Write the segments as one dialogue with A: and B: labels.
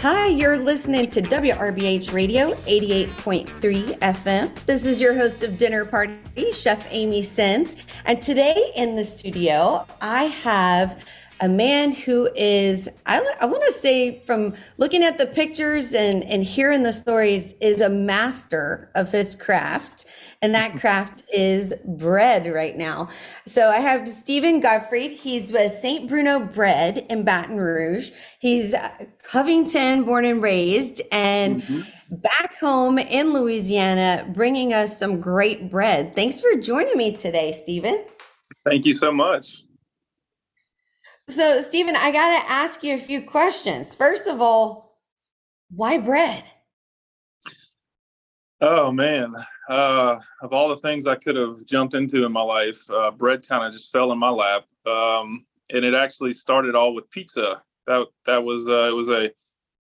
A: Hi, you're listening to WRBH Radio 88.3 FM. This is your host of Dinner Party, Chef Amy Sins. And today in the studio, I have a man who is, I, I want to say, from looking at the pictures and, and hearing the stories, is a master of his craft. And that craft is bread right now. So I have Steven Gottfried. He's with St. Bruno Bread in Baton Rouge. He's Covington born and raised, and mm-hmm. back home in Louisiana, bringing us some great bread. Thanks for joining me today, Steven.
B: Thank you so much.
A: So, Steven, I got to ask you a few questions. First of all, why bread?
B: Oh, man. Uh, of all the things I could have jumped into in my life, uh, bread kind of just fell in my lap. Um, and it actually started all with pizza. That, that was, uh, it was a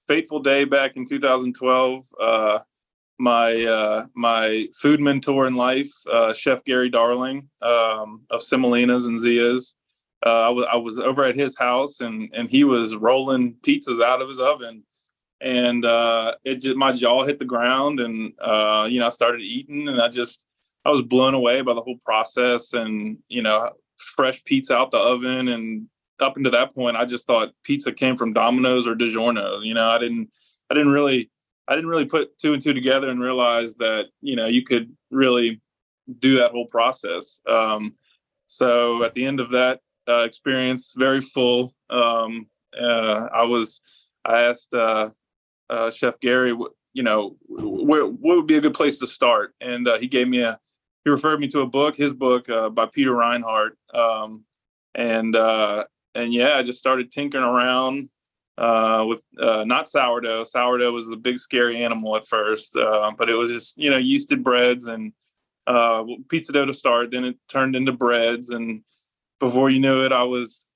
B: fateful day back in 2012. Uh, my uh, my food mentor in life, uh, Chef Gary Darling um, of Semolina's and Zea's, uh, I was I was over at his house and and he was rolling pizzas out of his oven, and uh, it just my jaw hit the ground and uh, you know I started eating and I just I was blown away by the whole process and you know fresh pizza out the oven and up until that point I just thought pizza came from Domino's or DiGiorno. You know I didn't I didn't really I didn't really put two and two together and realize that you know you could really do that whole process. Um, so at the end of that uh, experience, very full. Um, uh, I was, I asked uh, uh Chef Gary, you know, where what would be a good place to start, and uh, he gave me a, he referred me to a book, his book uh, by Peter Reinhart, um, and and yeah, I just started tinkering around with not sourdough. Sourdough was the big scary animal at first, but it was just you know yeasted breads and pizza dough to start. Then it turned into breads and before you knew it, I was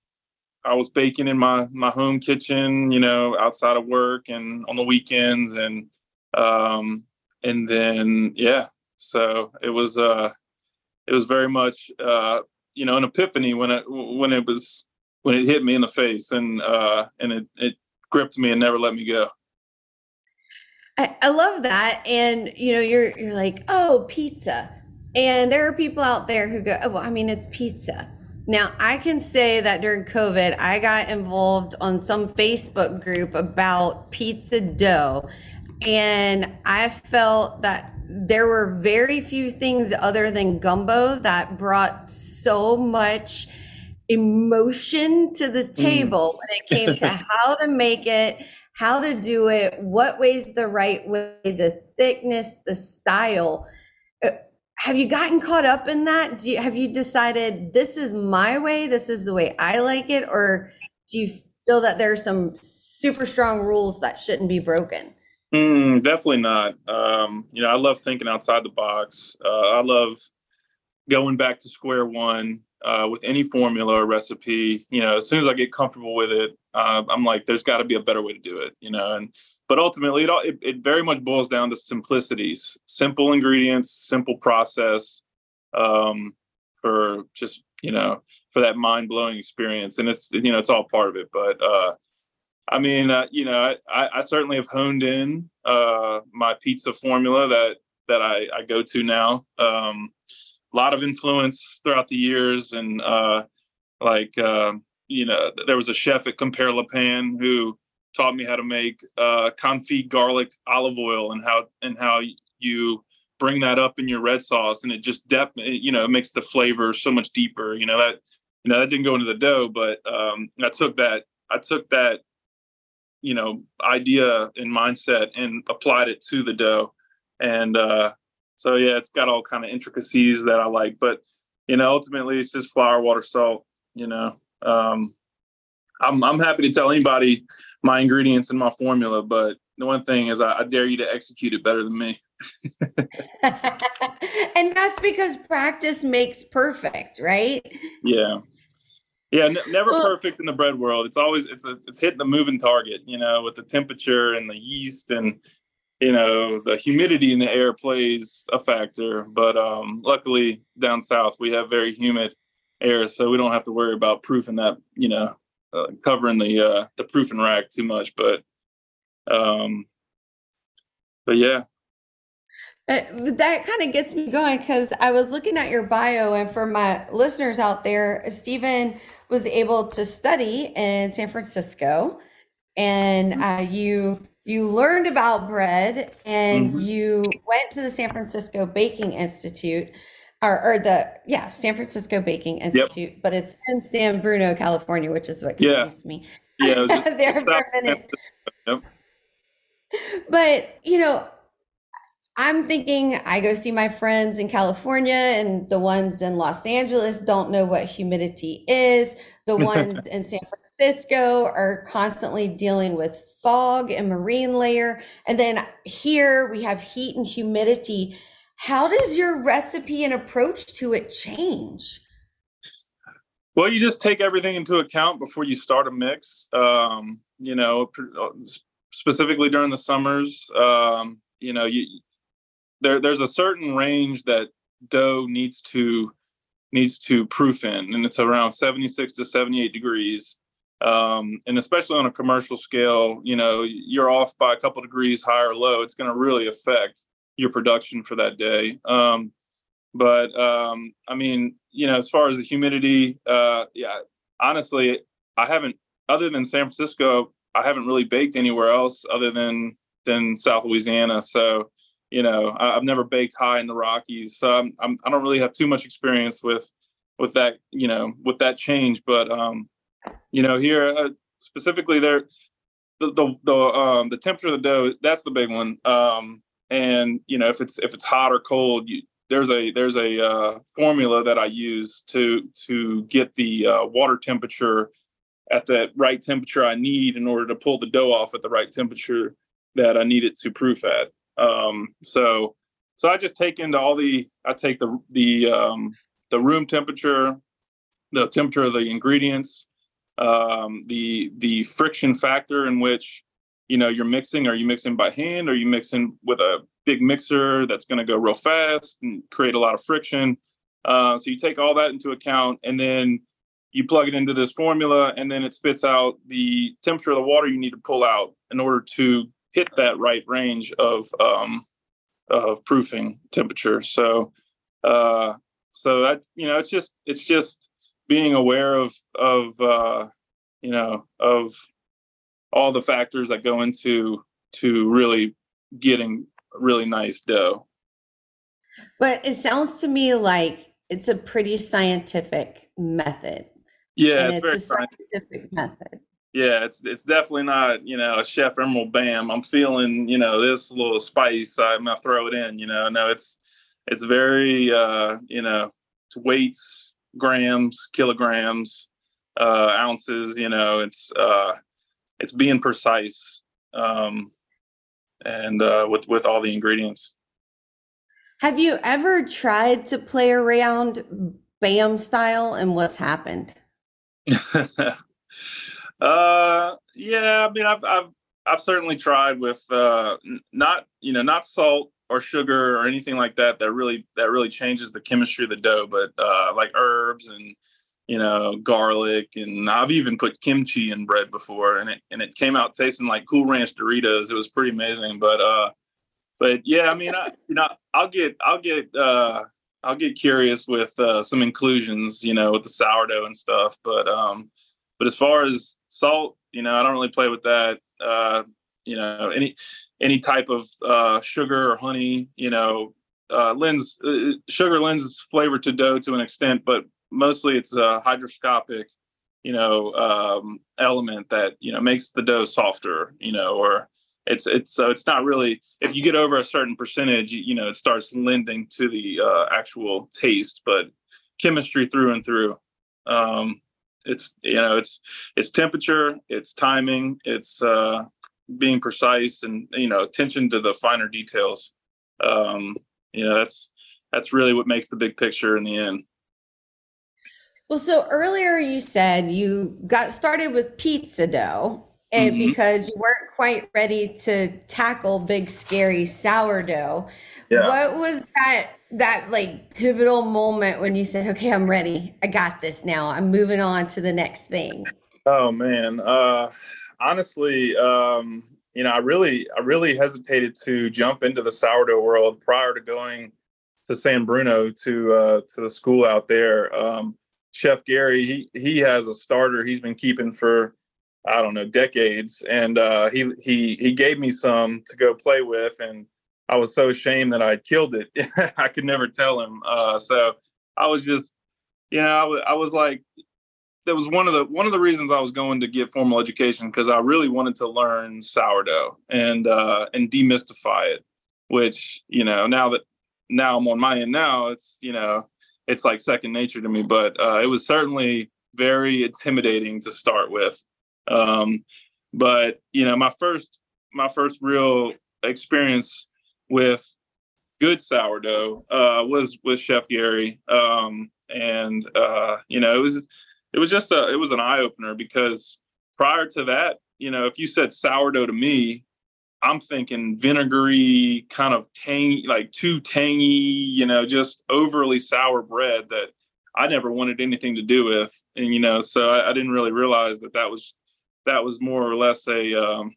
B: I was baking in my my home kitchen, you know, outside of work and on the weekends, and um, and then yeah, so it was uh, it was very much uh, you know an epiphany when it when it was when it hit me in the face and uh, and it it gripped me and never let me go.
A: I, I love that, and you know, you're you're like, oh, pizza, and there are people out there who go, oh, well, I mean, it's pizza now, I can say that during COVID, I got involved on some Facebook group about pizza dough. And I felt that there were very few things other than gumbo that brought so much emotion to the mm. table mm. when it came to how to make it, how to do it, what way's the right way, the thickness, the style have you gotten caught up in that? Do you, have you decided this is my way, this is the way I like it, or do you feel that there are some super strong rules that shouldn't be broken?
B: Mm, definitely not. Um, you know, I love thinking outside the box. Uh, I love going back to square one uh, with any formula or recipe. You know, as soon as I get comfortable with it, uh, I'm like, there's got to be a better way to do it. You know, and but ultimately, it all it, it very much boils down to simplicities, simple ingredients, simple process, um, for just you know for that mind blowing experience, and it's you know it's all part of it. But uh, I mean, uh, you know, I, I certainly have honed in uh, my pizza formula that that I, I go to now. Um, a lot of influence throughout the years, and uh, like uh, you know, there was a chef at Compère Lapin who taught me how to make uh, confit garlic olive oil and how and how you bring that up in your red sauce, and it just depth, you know, it makes the flavor so much deeper. You know that you know that didn't go into the dough, but um, I took that I took that you know idea and mindset and applied it to the dough and uh so yeah, it's got all kind of intricacies that I like, but you know, ultimately it's just flour, water, salt. You know, um, I'm I'm happy to tell anybody my ingredients and my formula, but the one thing is I, I dare you to execute it better than me.
A: and that's because practice makes perfect, right?
B: Yeah. Yeah, n- never well, perfect in the bread world. It's always it's a, it's hitting a moving target, you know, with the temperature and the yeast and you know the humidity in the air plays a factor but um, luckily down south we have very humid air so we don't have to worry about proofing that you know uh, covering the uh, the proofing rack too much but um but yeah
A: uh, that kind of gets me going because I was looking at your bio, and for my listeners out there, Steven was able to study in San Francisco, and mm-hmm. uh, you you learned about bread and mm-hmm. you went to the San Francisco Baking Institute or, or the yeah San Francisco Baking Institute, yep. but it's in San Bruno, California, which is what confused
B: yeah.
A: me.
B: Yeah,
A: there for a minute. Yep. But you know, I'm thinking I go see my friends in California, and the ones in Los Angeles don't know what humidity is. The ones in San Francisco are constantly dealing with fog and marine layer. And then here we have heat and humidity. How does your recipe and approach to it change?
B: Well, you just take everything into account before you start a mix. Um, you know, uh, specifically during the summers, um, you know, you there there's a certain range that dough needs to needs to proof in, and it's around 76 to 78 degrees um, and especially on a commercial scale you know you're off by a couple degrees high or low it's going to really affect your production for that day. Um, but um, i mean you know as far as the humidity uh, yeah honestly i haven't other than san francisco i haven't really baked anywhere else other than than south louisiana. So you know I, have never baked high in the rockies. So I'm, I'm i do not really have too much experience with with that you know with that change. But um you know, here uh, specifically, there the the the, um, the temperature of the dough that's the big one. Um, and you know, if it's if it's hot or cold, you, there's a there's a uh, formula that I use to to get the uh, water temperature at the right temperature I need in order to pull the dough off at the right temperature that I need it to proof at. Um, so so I just take into all the I take the the um, the room temperature, the temperature of the ingredients, um, the the friction factor in which you know you're mixing are you mixing by hand? Are you mixing with a big mixer that's going to go real fast and create a lot of friction? Uh, so you take all that into account and then you plug it into this formula and then it spits out the temperature of the water you need to pull out in order to hit that right range of um, of proofing temperature. So uh, so that you know it's just it's just being aware of of uh, you know of all the factors that go into to really getting really nice dough.
A: But it sounds to me like it's a pretty scientific method.
B: Yeah,
A: it's, it's a scientific method.
B: Yeah, it's it's definitely not you know a chef Emeril bam. I'm feeling you know this little spice. I'm gonna throw it in. You know, no, it's it's very uh, you know it's weights grams, kilograms, uh, ounces. You know, it's uh, it's being precise um, and uh, with with all the ingredients.
A: Have you ever tried to play around BAM style, and what's happened?
B: uh, yeah, I mean, I've I've I've certainly tried with uh, not you know not salt or sugar or anything like that that really that really changes the chemistry of the dough but uh, like herbs and you know garlic and i've even put kimchi in bread before and it and it came out tasting like cool ranch doritos. It was pretty amazing but uh but yeah i mean i you know i'll get i'll get uh i'll get curious with uh some inclusions you know with the sourdough and stuff but um but as far as salt you know i don't really play with that uh you know any any type of uh, sugar or honey you know uh, lends uh, sugar lends flavor to dough to an extent but mostly it's a hydroscopic you know um, element that you know makes the dough softer you know or it's it's so it's not really if you get over a certain percentage you, know it starts lending to the uh, actual taste but chemistry through and through um, it's you know it's it's temperature it's timing it's uh being precise and you know attention to the finer details um you know that's that's really what makes the big picture in the end
A: well so earlier you said you got started with pizza dough and
B: Mhm.
A: because you weren't quite ready to tackle big scary sourdough.
B: Yeah.
A: What was that that like pivotal moment when you said, "Okay, I'm ready. I got this now. I'm moving on to the next thing."
B: Oh man. Uh honestly, um, you know, I really I really hesitated to jump into the sourdough world prior to going to San Bruno to uh to the school out there. Um Chef Gary, he he has a starter he's been keeping for I don't know, decades. And uh he he he gave me some to go play with and I was so ashamed that I'd killed it. I could never tell him. Uh so I was just you know, I was I was like that was one of the one of the reasons I was going to get formal education because I really wanted to learn sourdough and uh, and demystify it. Which you know now that now I'm on my end now, it's you know it's like second nature to me. But uh, it was certainly very intimidating to start with. Um, but you know my first my first real experience with good sourdough uh, was with Chef Gary, um, and uh, you know it was it was just a it was an eye opener because prior to that, you know, if you said sourdough to me, I'm thinking vinegary, kind of tangy, like too tangy, you know, just overly sour bread that I never wanted anything to do with, and you know, so I, I didn't really realize that that was that was more or less a um,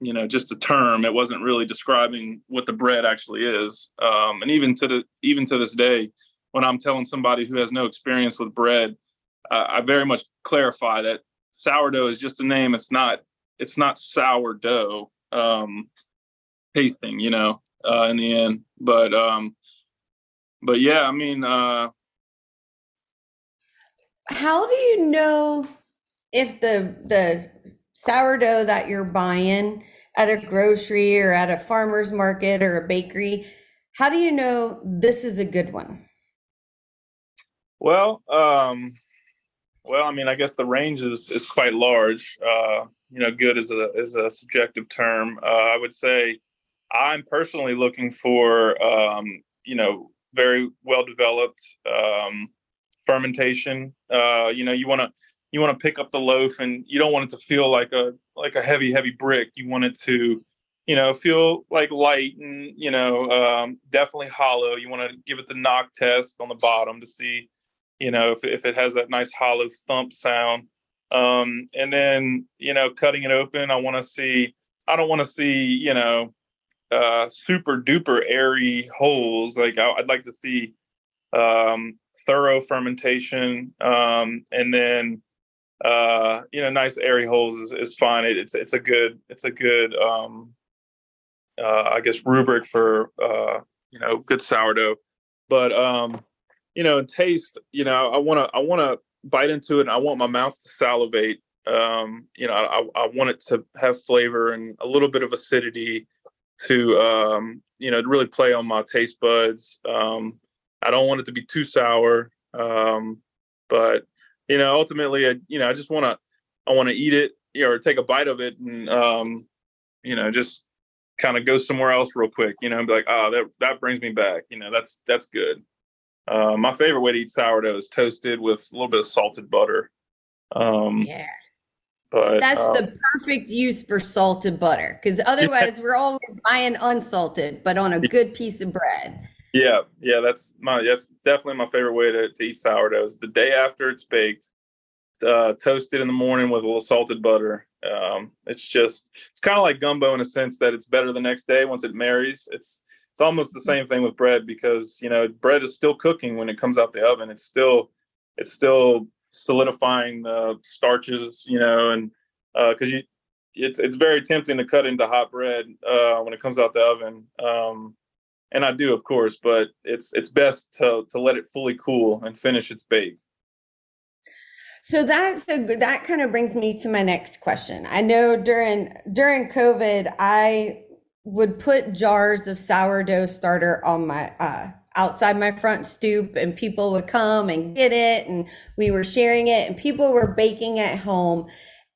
B: you know just a term. It wasn't really describing what the bread actually is, um, and even to the even to this day, when I'm telling somebody who has no experience with bread uh, I very much clarify that sourdough is just a name. It's not. It's not sourdough um, tasting. You know, uh, in the end, but um, but yeah, I mean, uh,
A: How do you know if the the sourdough that you're buying at a grocery or at a farmer's market or a bakery, how do you know this is a good one?
B: well, um, well, I mean, I guess the range is is quite large. Uh, you know, good is a is a subjective term. Uh, I would say I'm personally looking for um, you know very well developed um, fermentation. Uh, you know, you want to you want to pick up the loaf, and you don't want it to feel like a like a heavy heavy brick. You want it to you know feel like light and you know um, definitely hollow. You want to give it the knock test on the bottom to see you know if if it has that nice hollow thump sound. Um, and then you know cutting it open, I want to see. I don't want to see you know uh, super duper airy holes. Like I, I'd like to see um, thorough fermentation, um, and then uh, you know, nice airy holes is, is fine. It, it's it's a good it's a good um, uh, I guess rubric for uh, you know good sourdough. But um, you know, and taste, you know, I want to I want to bite into it, and I want my mouth to salivate. Um, you know, I, I want it to have flavor and a little bit of acidity to um, you know really play on my taste buds. Um, I don't want it to be too sour, um, but you know, ultimately, I, you know, I just want to I want to eat it, you know, or take a bite of it, and um, you know, just kind of go somewhere else real quick, you know, and be like, oh, that that brings me back. You know, that's that's good. Uh, my favorite way to eat sourdough is toasted with a little bit of salted butter. Um,
A: Yeah.
B: but
A: That's
B: um,
A: the perfect use for salted butter because otherwise we're always buying unsalted, but on a good piece of bread.
B: Yeah, yeah, that's my that's definitely my favorite way to, to eat sourdough. Is the day after it's baked, uh, toasted in the morning with a little salted butter. Um, it's just it's kind of like gumbo in a sense that it's better the next day once it marries. It's it's almost the same thing with bread because you know bread is still cooking when it comes out the oven. It's still it's still solidifying the starches, you know, and because you it's it's very tempting to cut into hot bread uh, when it comes out the oven. Um, and I do, of course, but it's it's best to to let it fully cool and finish its bake.
A: So that's good, that kind of brings me to my next question. I know during during COVID, I would put jars of sourdough starter on my uh, outside my front stoop, and people would come and get it, and we were sharing it, and people were baking at home.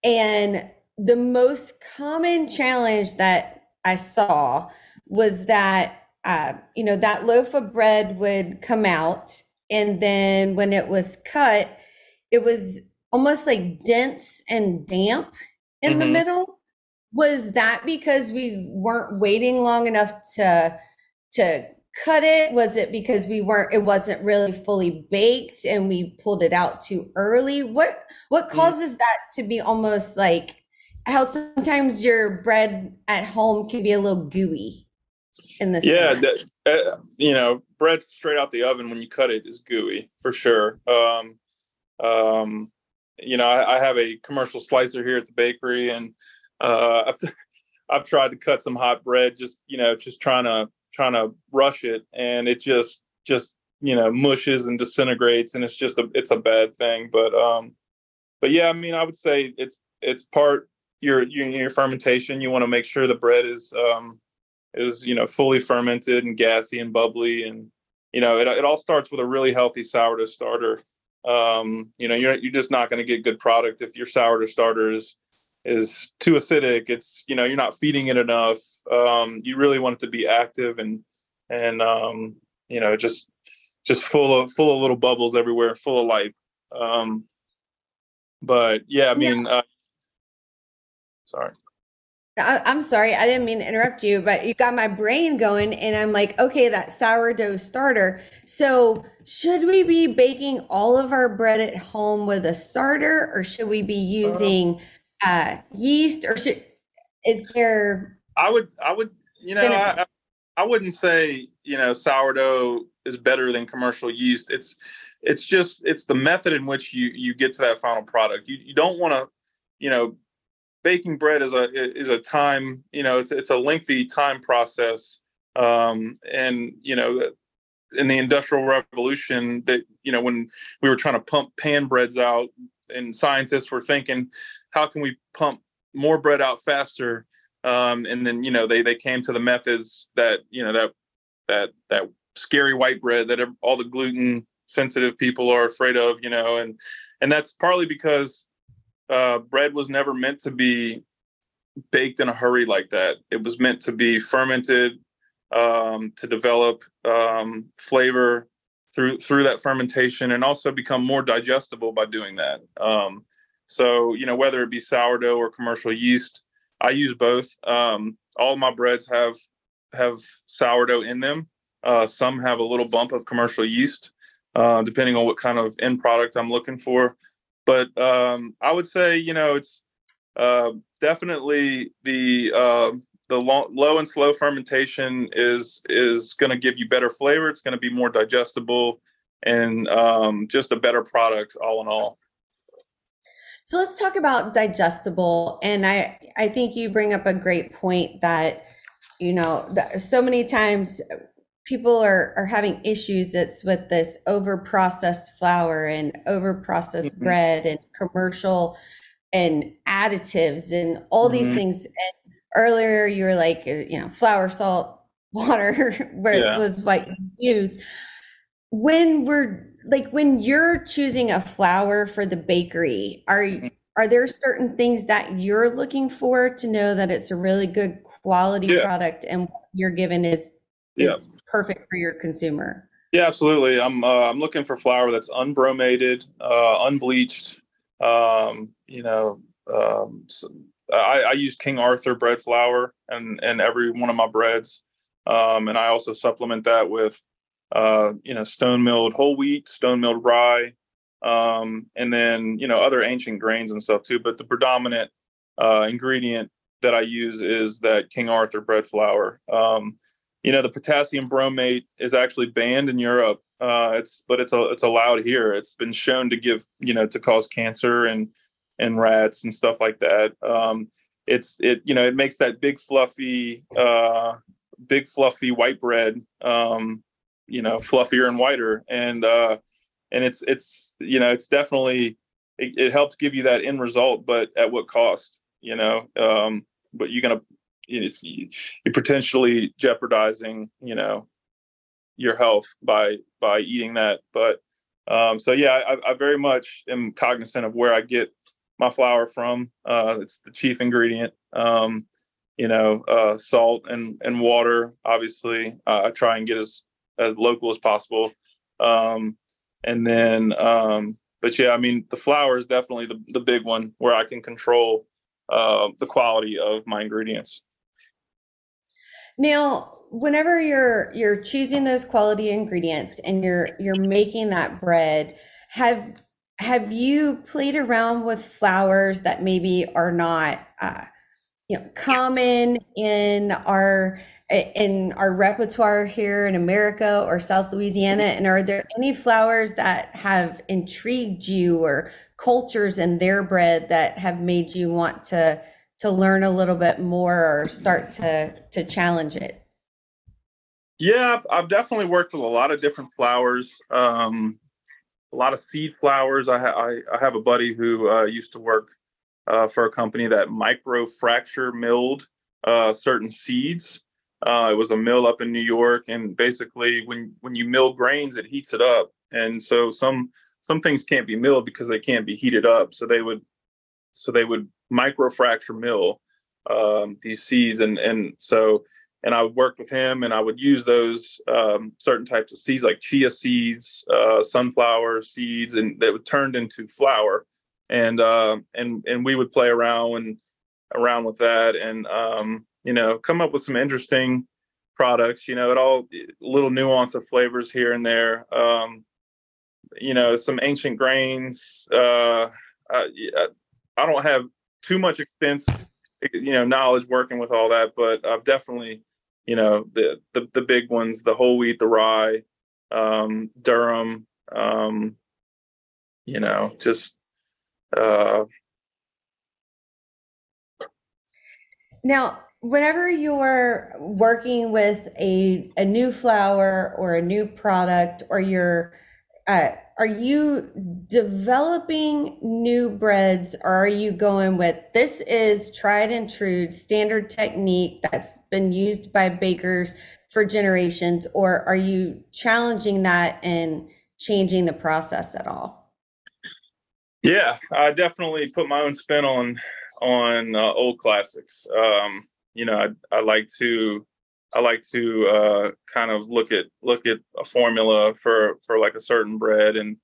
A: And the most common challenge that I saw was that uh, you know that loaf of bread would come out, and then when it was cut it was almost like dense and damp in the
B: Mhm.
A: middle. Was that because we weren't waiting long enough to to cut it? Was it because we weren't it wasn't really fully baked and we pulled it out too early? What what
B: Mm.
A: causes that to be almost like how sometimes your bread at home can be a little gooey in the
B: Yeah, that, uh, you know, bread straight out the oven when you cut it is gooey for sure. Um, um, you know, I, I have a commercial slicer here at the bakery, and uh, I've I've tried to cut some hot bread, just you know, just trying to trying to rush it, and it just just you know mushes and disintegrates, and it's just a it's a bad thing. But um, but yeah, I mean, I would say it's it's part your your, your fermentation. You want to make sure the bread is um, is you know fully fermented and gassy and bubbly and you know it, it all starts with a really healthy sourdough starter um you know you're you're just not going to get good product if your sourdough starter is is too acidic. It's you know you're not feeding it enough. Um you really want it to be active and and um you know just just full of full of little bubbles everywhere full of life. Um but yeah i mean uh, sorry.
A: I, I'm sorry, I didn't mean to interrupt you, but you got my brain going, and I'm like, okay, that sourdough starter. So, should we be baking all of our bread at home with a starter, or should we be using uh, yeast, or should is there?
B: I would, I would, you know, I, I wouldn't say you know sourdough is better than commercial yeast. It's, it's just it's the method in which you you get to that final product. You you don't want to, you know, baking bread is a is a time you know it's it's a lengthy time process. Um, and you know, in the industrial revolution, that you know when we were trying to pump pan breads out, and scientists were thinking, how can we pump more bread out faster? um, and then you know they they came to the methods that you know that that that scary white bread that all the gluten sensitive people are afraid of you know and and that's partly because uh, bread was never meant to be baked in a hurry like that it was meant to be fermented um, to develop um, flavor through through that fermentation and also become more digestible by doing that um, so you know whether it be sourdough or commercial yeast I use both. Um, all my breads have have sourdough in them. Uh, some have a little bump of commercial yeast, uh, depending on what kind of end product I'm looking for. But um, I would say, you know, it's uh, definitely the uh, the low, low and slow fermentation is is going to give you better flavor. It's going to be more digestible and um, just a better product, all in all.
A: So let's talk about digestible. And I I think you bring up a great point that you know that so many times people are are having issues it's with this over processed flour and over processed
B: Mhm.
A: bread and commercial and additives and all these
B: Mhm.
A: things and earlier you were like uh, you know flour salt water where
B: Yeah.
A: was what you use when we're like when you're choosing a flour for the bakery are
B: Mm.
A: are there certain things that you're looking for to know that it's a really good quality
B: Yeah.
A: product and what you're given is
B: Yeah.
A: is perfect for your consumer
B: Yeah, absolutely. I'm uh, I'm looking for flour that's unbromated, uh, unbleached. Um, you know, um, s I I use King Arthur bread flour and and every one of my breads, um, and I also supplement that with uh, you know stone milled whole wheat, stone milled rye, um, and then you know other ancient grains and stuff too. But the predominant uh, ingredient that I use is that King Arthur bread flour. Um, you know the potassium bromate is actually banned in Europe. Uh, it's but it's a, it's allowed here. It's been shown to give you know to cause cancer and and rats and stuff like that. Um, it's it you know it makes that big fluffy uh, big fluffy white bread um, you know fluffier and whiter and uh, and it's it's you know it's definitely it, it helps give you that end result, but at what cost? You know, um, but you're gonna it's you're potentially jeopardizing you know your health by by eating that but um so yeah I, I very much am cognizant of where i get my flour from uh it's the chief ingredient um you know uh salt and and water obviously uh, i try and get as as local as possible um and then um but yeah i mean the flour is definitely the, the big one where i can control uh, the quality of my ingredients.
A: Now, whenever you're you're choosing those quality ingredients and you're you're making that bread, have have you played around with flours that maybe are not uh, you know common in our in our repertoire here in America or South Louisiana? And are there any flours that have intrigued you or cultures in their bread that have made you want to to learn a little bit more or start to to challenge it?
B: Yeah, I've, I've definitely worked with a lot of different flours Um, a lot of seed flours. I, I, I have a buddy who uh, used to work uh, for a company that microfracture milled uh, certain seeds. Uh, it was a mill up in New York, and basically, when when you mill grains, it heats it up, and so some some things can't be milled because they can't be heated up. So they would so they would microfracture mill um, these seeds, and and so and I worked with him, and I would use those um, certain types of seeds like chia seeds, uh, sunflower seeds, and that would turned into flour, and uh, and and we would play around and around with that, and um, you know, come up with some interesting products. You know, it all little nuance of flavors here and there. Um, you know, some ancient grains. Uh, I, I don't have too much extensive, you know, knowledge working with all that, but I've definitely, you know, the the, the big ones, the whole wheat, the rye, um, durum, um, you know, just uh,
A: now whenever you're working with a, a new flour or a new product or you're uh, are you developing new breads or are you going with this is tried and true standard technique that's been used by bakers for generations or are you challenging that and changing the process at all?
B: Yeah i definitely put my own spin on on uh, old classics. Um, you know, I, I like to I like to uh, kind of look at look at a formula for for like a certain bread, and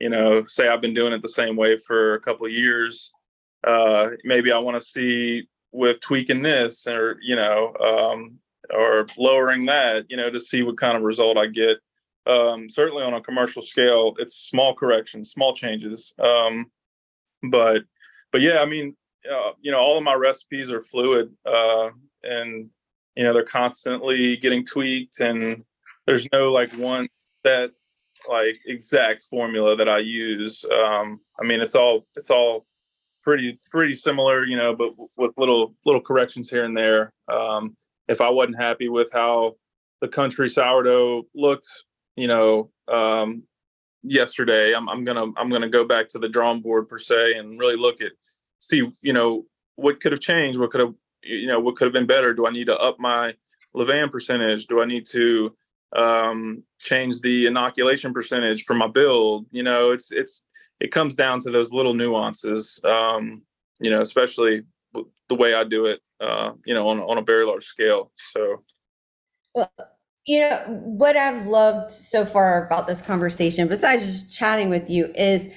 B: you know, say I've been doing it the same way for a couple years. Uh, maybe I want to see with tweaking this, or you know, um, or lowering that, you know, to see what kind of result I get. Um, certainly on a commercial scale, it's small corrections, small changes. Um, but but yeah, I mean, uh, you know, all of my recipes are fluid, uh, and you know they're constantly getting tweaked, and there's no like one that like exact formula that I use. Um, I mean, it's all it's all pretty pretty similar, you know, but with little little corrections here and there. Um, if I wasn't happy with how the country sourdough looked, you know, um, yesterday, I'm, I'm gonna I'm gonna go back to the drawing board per se and really look at see, you know, what could have changed, what could have, you know, what could have been better. Do I need to up my levain percentage? Do I need to um, change the inoculation percentage for my build? You know, it's it's it comes down to those little nuances. Um, you know, especially the way I do it. Uh, you know, on on a very large scale. So.
A: You know what I've loved so far about this conversation, besides just chatting with you, is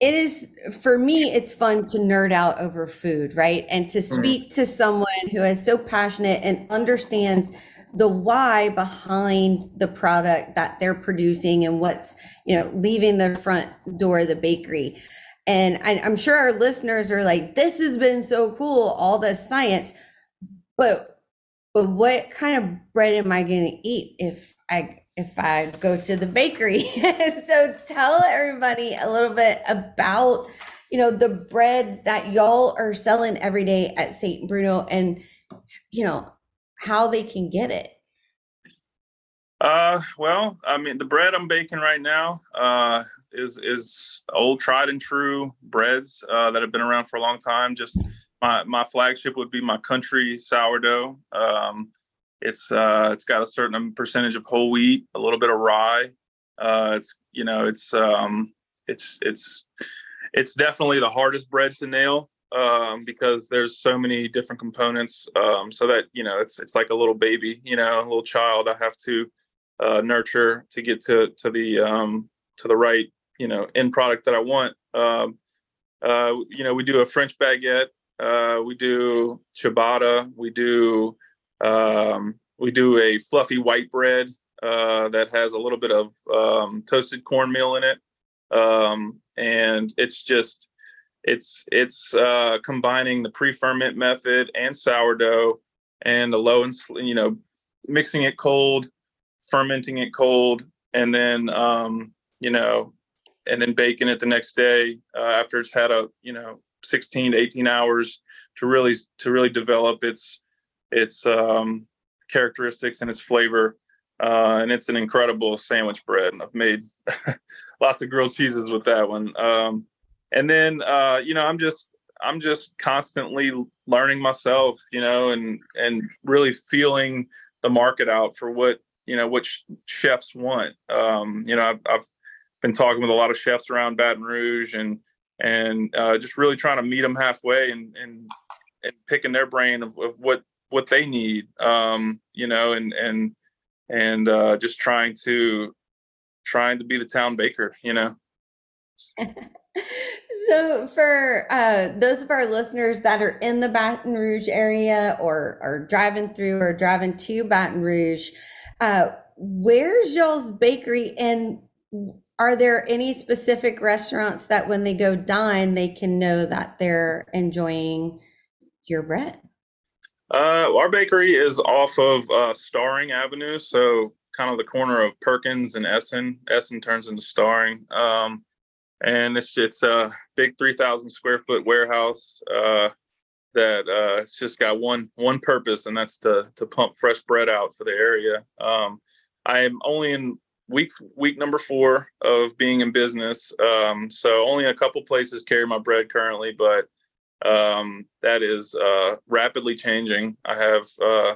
A: it is for me it's fun to nerd out over food right and to mm-hmm. speak mm-hmm. to someone who is so passionate and understands the why behind the product that they're producing and what's you know leaving the front door of the bakery and I, i'm sure our listeners are like this has been so cool all this science but but what kind of bread am i going to eat if i if I go to the bakery. so tell everybody a little bit about, you know, the bread that y'all are selling every day at St. Bruno and, you know, how they can get it.
B: Uh, well, I mean, the bread I'm baking right now uh, is is old, tried and true breads uh, that have been around for a long time. Just my my flagship would be my country sourdough. Um, it's uh, it's got a certain percentage of whole wheat, a little bit of rye. Uh, it's you know it's um, it's it's it's definitely the hardest bread to nail um, because there's so many different components. Um, so that you know it's it's like a little baby, you know, a little child. I have to uh, nurture to get to to the um, to the right you know end product that I want. Um, uh, you know, we do a French baguette Uh, we do ciabatta. We do um, we do a fluffy white bread uh, that has a little bit of um, toasted cornmeal in it, um, and it's just it's it's uh, combining the pre-ferment method and sourdough and the low and you know mixing it cold, fermenting it cold, and then um, you know and then baking it the next day uh, after it's had a you know 16 to 18 hours to really to really develop its its um, characteristics and its flavor uh, and it's an incredible sandwich bread And i've made lots of grilled cheeses with that one. Um, and then uh, you know i'm just i'm just constantly learning myself you know and and really feeling the market out for what you know what sh- chefs want. Um, you know I've, I've been talking with a lot of chefs around Baton Rouge and and uh, just really trying to meet them halfway and and and picking their brain of, of what what they need um, you know and and and uh, just trying to trying to be the town baker you know
A: so for uh, those of our listeners that are in the Baton Rouge area or are driving through or driving to Baton Rouge uh, where's y'all's bakery and are there any specific restaurants that when they go dine, they can know that they're enjoying your bread?
B: Uh, our bakery is off of uh, Staring Avenue, so kind of the corner of Perkins and Essen. Essen turns into Staring, um, and it's it's a big three thousand square foot warehouse uh, that uh, it's just got one one purpose, and that's to to pump fresh bread out for the area. Um, I am only in week week number four of being in business. Um, so only a couple places carry my bread currently, but um, that is uh, rapidly changing. I have uh,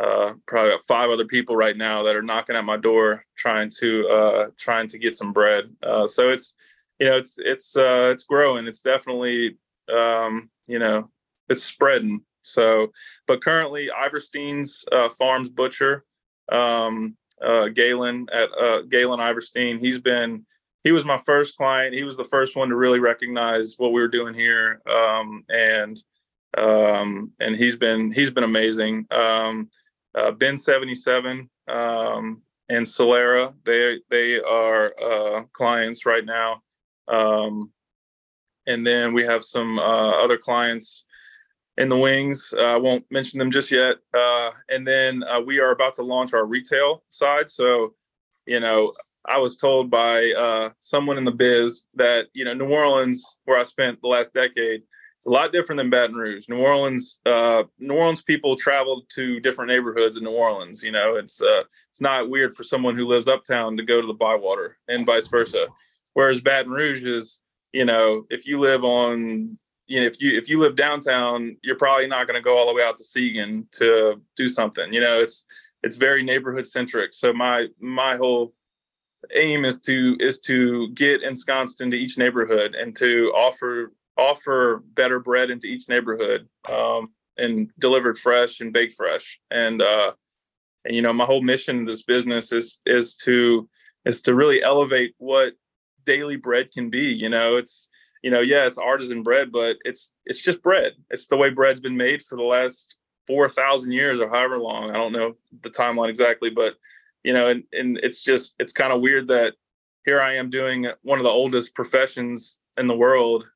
B: uh, probably five other people right now that are knocking at my door trying to uh, trying to get some bread. Uh, so it's you know it's it's uh, it's growing. It's definitely um, you know it's spreading. So, but currently Iverstine's Farms Butcher. Um, uh, Galen at uh, Galen Iverstine. He's been he was my first client. He was the first one to really recognize what we were doing here, um, and um, and he's been he's been amazing. Um, uh, Bin seventy seven um, and Solera they they are uh, clients right now, um, and then we have some uh, other clients in the wings. Uh, I won't mention them just yet. Uh, and then uh, we are about to launch our retail side. So, you know, I was told by uh, someone in the biz that you know New Orleans, where I spent the last decade, it's a lot different than Baton Rouge. New Orleans, uh, New Orleans people travel to different neighborhoods in New Orleans. You know, it's uh, it's not weird for someone who lives uptown to go to the Bywater and vice versa. Whereas Baton Rouge is, you know, if you live on you know, if you if you live downtown, you're probably not going to go all the way out to Siegen to do something. You know, it's it's very neighborhood centric. So my my whole aim is to is to get ensconced into each neighborhood and to offer offer better bread into each neighborhood um, and delivered fresh and baked fresh. And uh, and you know, my whole mission in this business is is to is to really elevate what daily bread can be. You know, it's you know, yeah, it's artisan bread, but it's it's just bread. It's the way bread's been made for the last four thousand years or however long. I don't know the timeline exactly, but you know, and and it's just it's kind of weird that here I am doing one of the oldest professions in the world,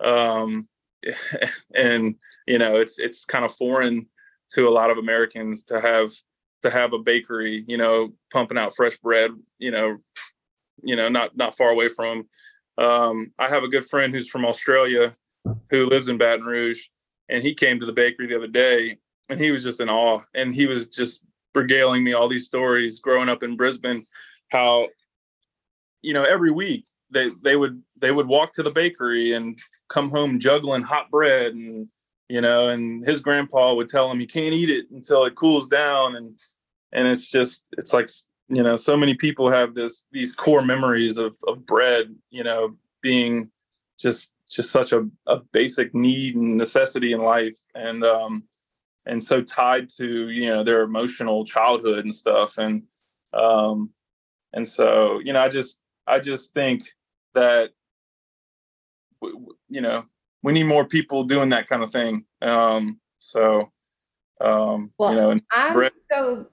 B: um, and you know, it's it's kind of foreign to a lot of Americans to have to have a bakery, you know, pumping out fresh bread, you know, you know, not not far away from um, I have a good friend who's from Australia who lives in Baton Rouge, and he came to the bakery the other day, and he was just in awe, and he was just regaling me all these stories growing up in Brisbane, how you know every week they they would they would walk to the bakery and come home juggling hot bread and you know and his grandpa would tell him you can't eat it until it cools down. And and it's just it's like you know so many people have this these core memories of of bread you know being just just such a, a basic need and necessity in life. And um and so tied to you know their emotional childhood and stuff and um and so you know i just i just think that you know we need more people doing that kind of thing. Um, so, um,
A: well,
B: you know, and
A: I'm
B: bread-
A: so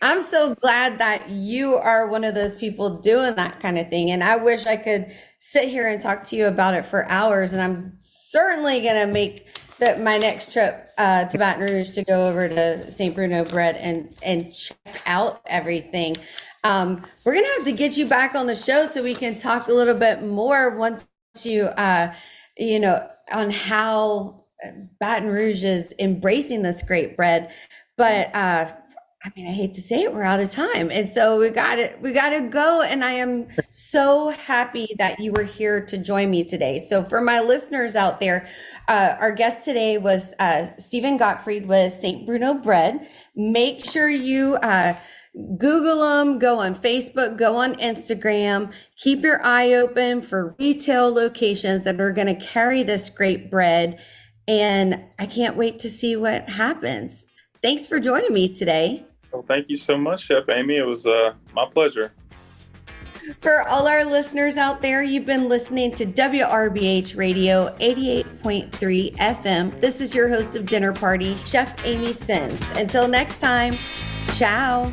A: I'm so glad that you are one of those people doing that kind of thing. And I wish I could sit here and talk to you about it for hours. And I'm certainly going to make that my next trip uh, to Baton Rouge to go over to St. Bruno Bread and, and check out everything. Um, we're to have to get you back on the show so we can talk a little bit more once you, uh, you know, on how Baton Rouge is embracing this great bread. But uh, I mean, I hate to say it, we're out of time. And so we got it, we got to go. And I am so happy that you were here to join me today. So for my listeners out there, uh, our guest today was uh, Steven Gottfried with St. Bruno Bread. Make sure you uh, Google them, go on Facebook, go on Instagram. Keep your eye open for retail locations that are going to carry this great bread. And I can't wait to see what happens. Thanks for joining me today.
B: Well, thank you so much, Chef Amy. It was uh, my pleasure.
A: For all our listeners out there, you've been listening to WRBH Radio 88.3 FM. This is your host of Dinner Party, Chef Amy Sims. Until next time, ciao.